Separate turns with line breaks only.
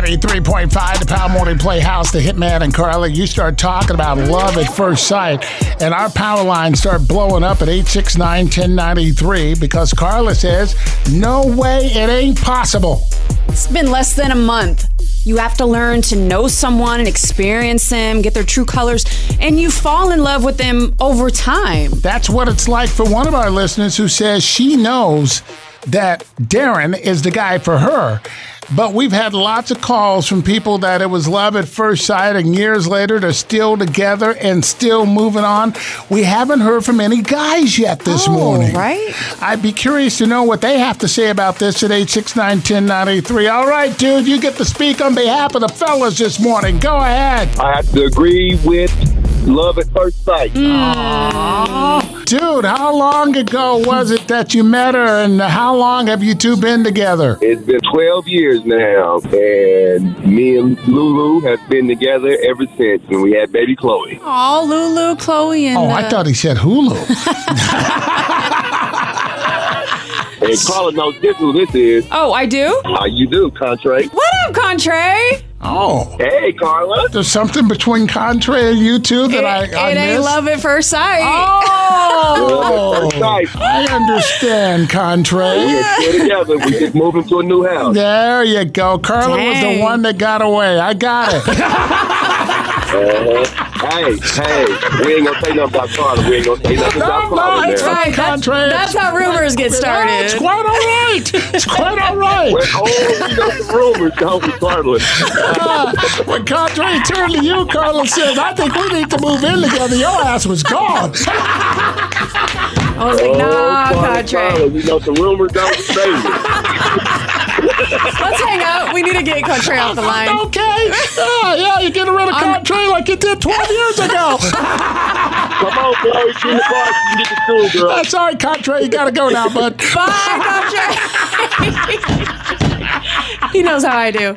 Power 93.5, the Power Morning Playhouse, the Hitman and Carla. You start talking about love at first sight, and our power lines start blowing up at 869 1093 because Carla says, No way, it ain't possible.
It's been less than a month. You have to learn to know someone and experience them, get their true colors, and you fall in love with them over time.
That's what it's like for one of our listeners who says she knows that Darren is the guy for her. But we've had lots of calls from people that it was love at first sight, and years later they're still together and still moving on. We haven't heard from any guys yet this
Oh,
morning.
right?
I'd be curious to know what they have to say about this at 869 1093. All right, dude, you get to speak on behalf of the fellas this morning. Go ahead.
I have to agree with love at first sight.
Dude, how long ago was it that you met her, and how long have you two been together?
It's been 12 years now, and me and Lulu have been together ever since, and we had baby Chloe.
Oh, Lulu, Chloe, and
Oh, I
uh,
thought he said Hulu.
And Carla knows this who this is.
oh, I do.
How you do, Contray?
What up, Contray?
Oh,
Hey, Carla.
there's something between Contra and you two that
It,
I,
it
I
ain't love at first sight.
Oh.
oh, Love at first sight.
I understand,
We're together. We just moving to a new house.
There you go. Carla was the one that got away. I got it.
Hey, hey, we ain't gonna say nothing about Carla. We ain't gonna say nothing about
No,
Carla.
no, it's
now.
fine, Contra.
That's how rumors get started.
It's quite all right. It's quite all right.
Well, oh, we know some rumors, don't we, Carla?
Uh, when Contra turned to you, Carla says, I think we need to move in together. Your ass was gone.
I was like, nah,
Carla,
Contray.
Carla, we know some rumors, don't we, baby?
To get Contray off the line.
Okay. Yeah, yeah, you're getting rid of
um,
I'm- like you did 12 years ago.
Come on, Chloe, get in the car. You can get the school, girl.
That's all right, Contra. You got to go now, bud.
Bye, Contray. he knows how I do.